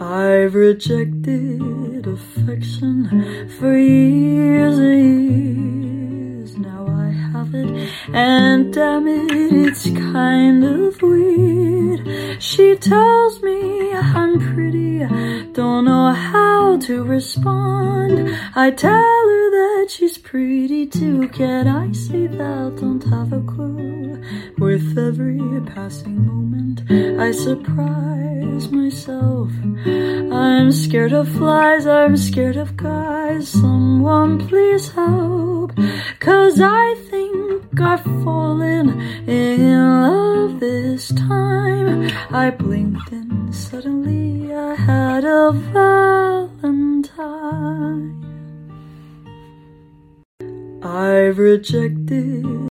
I've rejected affection for years and years. Now I have it, and damn it, it's kind of weird. She tells me I'm pretty, don't know how to respond. I tell her that she's pretty too. Can I say that? Don't have a clue. With every passing moment, I surprise myself. I'm scared of flies, I'm scared of guys. Someone please help. Cause I think I've fallen in love this time. I blinked and suddenly I had a valentine. I've rejected